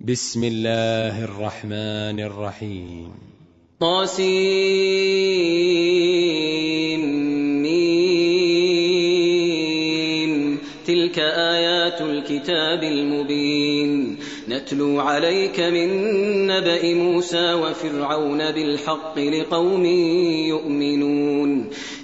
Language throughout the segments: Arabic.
بسم الله الرحمن الرحيم. طاسيم تلك آيات الكتاب المبين. نتلو عليك من نبأ موسى وفرعون بالحق لقوم يؤمنون.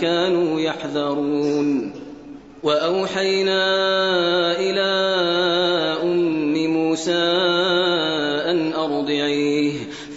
كانوا يحذرون. وأوحينا إلى أم موسى أرضعيه.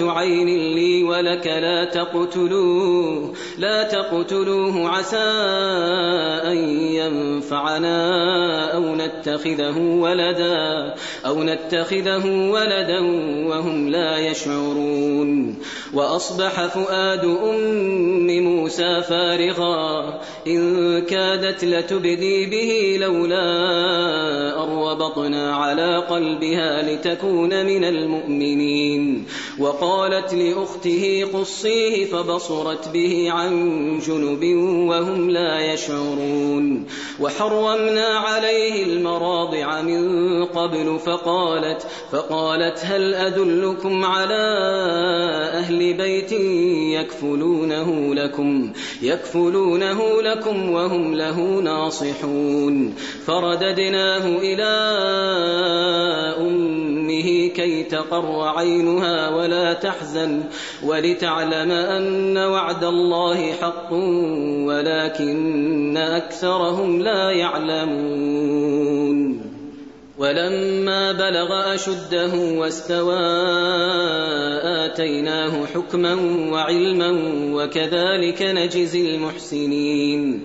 عين لي ولك لا تقتلوه لا تقتلوه عسى أن ينفعنا أو نتخذه ولدا أو نتخذه ولدا وهم لا يشعرون. وأصبح فؤاد أم موسى فارغا إن كادت لتبدي به لولا أروبطنا على قلبها لتكون من المؤمنين. وقالت لأخته قصيه فبصرت به عن جنب وهم لا يشعرون. وحرمنا عليه المراضع من قبل فقالت فقالت هل أدلكم على أهل بيت يكفلونه لكم يكفلونه لكم وهم له ناصحون. فرددناه إلى أمه كي تقر عينها ولا تحزن ولتعلم أن وعد الله حق ولكن أكثرهم لا يعلمون ولما بلغ أشده واستوى آتيناه حكما وعلما وكذلك نجزي المحسنين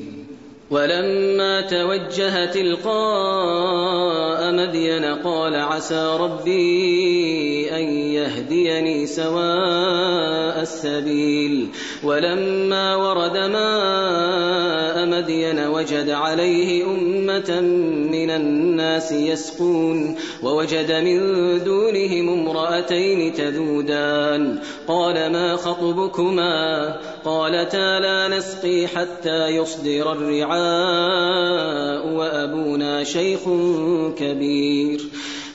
ولما توجه تلقاء مدين قال عسى ربي أن يهديني سواء السبيل. ولما ورد ماء مدين وجد عليه أمة من الناس يسقون ووجد من دونهم امرأتين تذودان قال ما خطبكما قالتا لا نسقي حتى يصدر الرعاء وأبونا شيخ كبير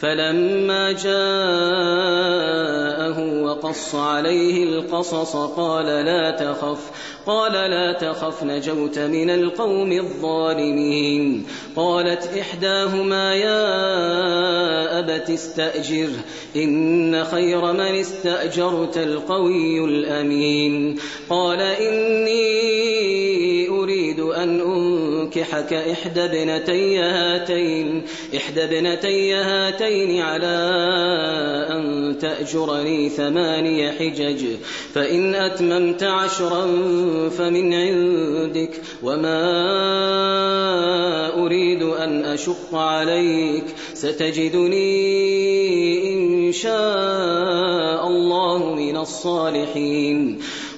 فلما جاءه وقص عليه القصص قال لا تخف قال لا تخف نجوت من القوم الظالمين. قالت إحداهما يا أبت استأجر إن خير من استأجرت القوي الأمين. قال إني أريد أن أنكحك إحدى ابنتي هاتين إحدى ابنتي هاتين على أن تأجرني ثماني حجج فإن أتممت عشرا فمن عندك وما أريد أن أشق عليك ستجدني إن شاء الله من الصالحين.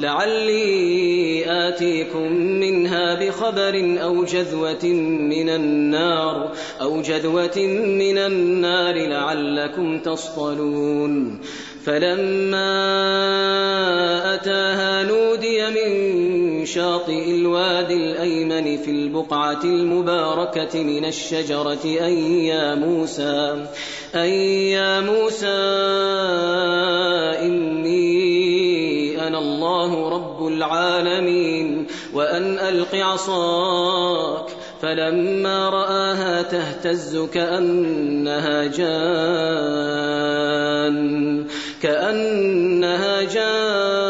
لعلي آتيكم منها بخبر أو جذوة من النار أو جذوة من النار لعلكم تصطلون فلما أتاها نودي من شاطئ الوادي الأيمن في البقعة المباركة من الشجرة أي يا موسى أي يا موسى العالمين وأن ألق عصاك. فلما رآها تهتز كأنها جان كأنها جان.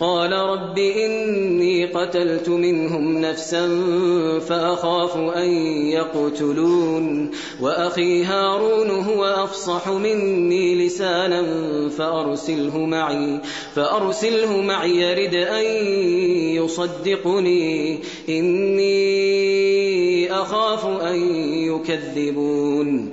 قال رب إني قتلت منهم نفسا فأخاف أن يقتلون وأخي هارون هو أفصح مني لسانا فأرسله معي فأرسله معي يرد أن يصدقني إني أخاف أن يكذبون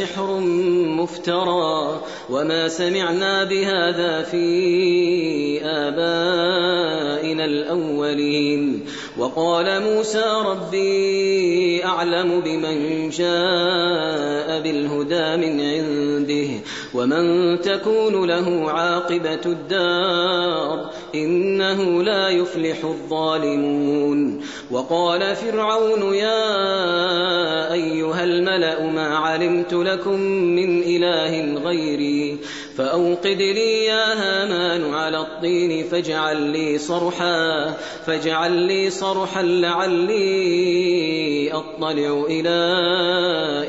سحر مفترى وما سمعنا بهذا في آبائنا الأولين. وقال موسى ربي أعلم بمن جاء بالهدى من عنده ومن تكون له عاقبة الدار. إنه لا يفلح الظالمون. وقال فرعون يا أيها الملأ ما علمت لكم من إله غيري؟ فأوقد لي يا هامان على الطين فاجعل لي صرحا فاجعل لي صرحا لعلي أطلع إلى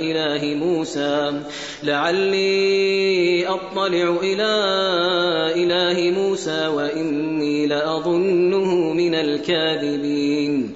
إله موسى. لعلي أطلع إلى إله موسى وإني لأظنه من الكاذبين.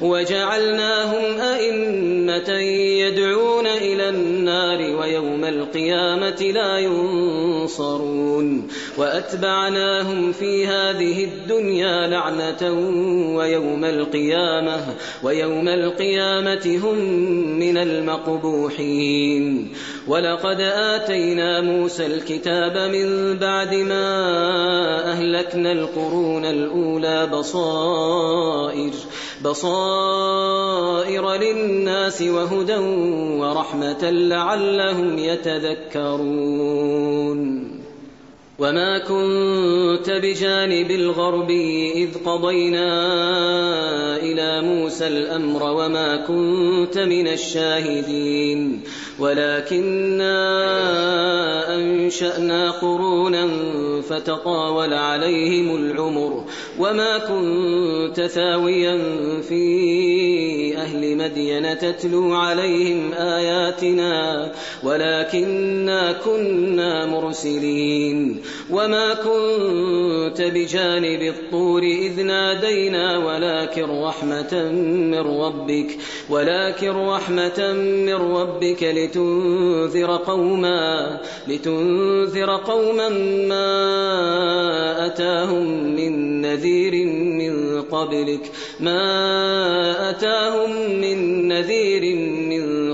وجعلناهم أئمة يدعون إلى النار ويوم القيامة لا ينصرون وأتبعناهم في هذه الدنيا لعنة ويوم القيامة ويوم القيامة هم من المقبوحين ولقد آتينا موسى الكتاب من بعد ما أهلكنا القرون الأولى بصائر بصائر للناس وهدى ورحمة لعلهم يتذكرون وما كنت بجانب الغرب إذ قضينا إلى موسى الأمر وما كنت من الشاهدين ولكنا أنشأنا قرونا فتطاول عليهم العمر وما كنت ثاويا في أهل مدين تتلو عليهم آياتنا ولكنا كنا مرسلين وما كنت بجانب الطور إذ نادينا ولكن رحمة من ربك ولكن رحمة من ربك لتنذر قوما لتنذر قوما ما أتاهم من نذير من قبلك ما أتاهم من نذير من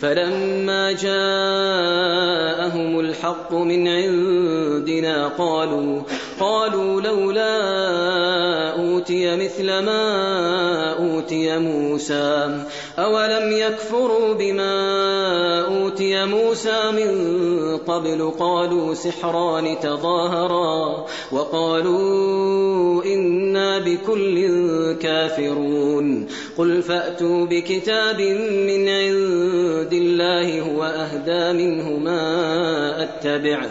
فلما جاءهم الحق من عندنا قالوا قالوا لولا أوتي مثل ما أوتي موسى. أولم يكفروا بما أوتي موسى من قبل؟ قالوا سحران تظاهرا. وقالوا إنا بكل كافرون. قل فأتوا بكتاب من عند الله هو أهدى منه ما أتبعه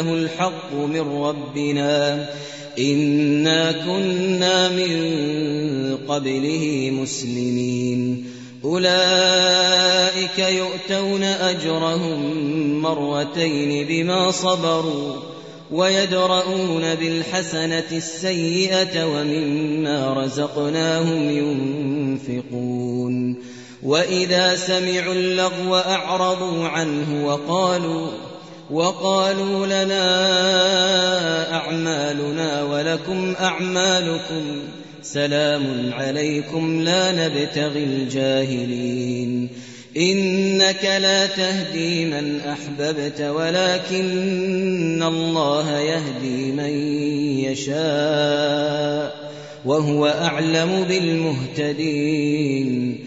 إنه الحق من ربنا. إنا كنا من قبله مسلمين. أولئك يؤتون أجرهم مرتين بما صبروا ويدرؤون بالحسنة السيئة ومما رزقناهم ينفقون. وإذا سمعوا اللغو أعرضوا عنه وقالوا وقالوا لنا أعمالنا ولكم أعمالكم سلام عليكم لا نبتغي الجاهلين. إنك لا تهدي من أحببت ولكن الله يهدي من يشاء وهو أعلم بالمهتدين.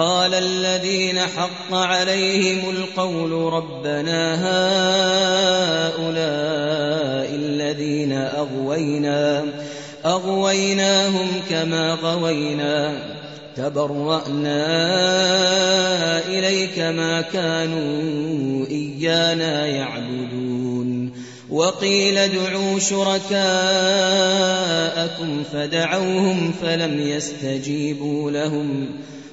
قال الذين حق عليهم القول ربنا هؤلاء الذين أغوينا أغويناهم كما غوينا تبرأنا إليك ما كانوا إيانا يعبدون. وقيل ادعوا شركاءكم فدعوهم فلم يستجيبوا لهم.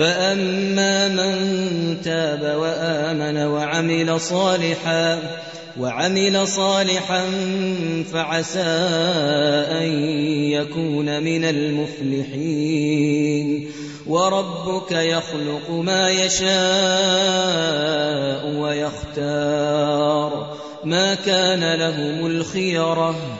فأما من تاب وآمن وعمل صالحا وعمل صالحا فعسى أن يكون من المفلحين وربك يخلق ما يشاء ويختار ما كان لهم الخيره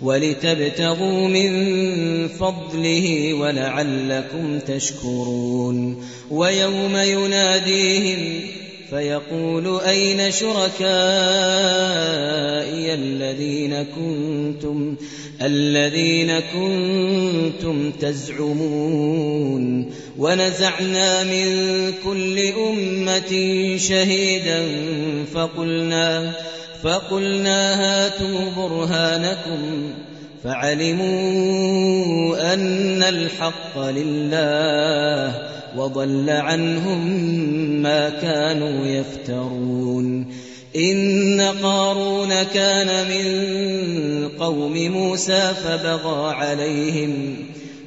ولتبتغوا من فضله ولعلكم تشكرون. ويوم يناديهم فيقول أين شركائي الذين كنتم الذين كنتم تزعمون؟ ونزعنا من كل أمة شهيدا فقلنا فقلنا هاتوا برهانكم فعلموا أن الحق لله وضل عنهم ما كانوا يفترون. إن قارون كان من قوم موسى فبغى عليهم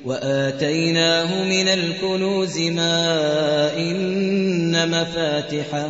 وآتيناه من الكنوز ما إن مفاتحه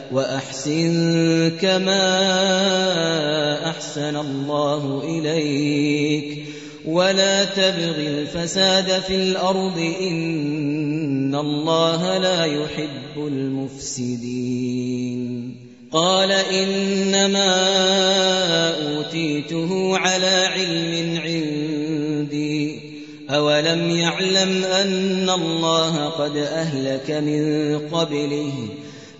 وأحسن كما أحسن الله إليك. ولا تبغ الفساد في الأرض إن الله لا يحب المفسدين. قال إنما أوتيته على علم عندي. أولم يعلم أن الله قد أهلك من قبله؟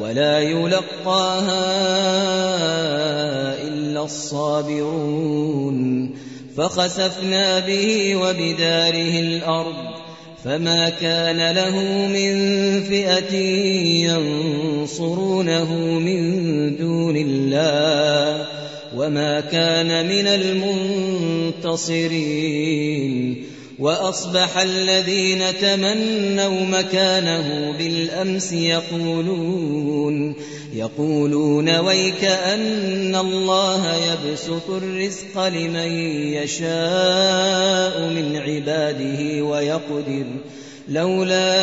ولا يلقاها إلا الصابرون. فخسفنا به وبداره الأرض فما كان له من فئة ينصرونه من دون الله وما كان من المنتصرين. وأصبح الذين تمنوا مكانه بالأمس يقولون يقولون ويك أن الله يبسط الرزق لمن يشاء من عباده ويقدر لولا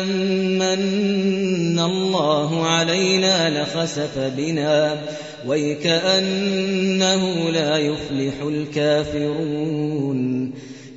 أمن الله علينا لخسف بنا. ويكأنه لا يفلح الكافرون.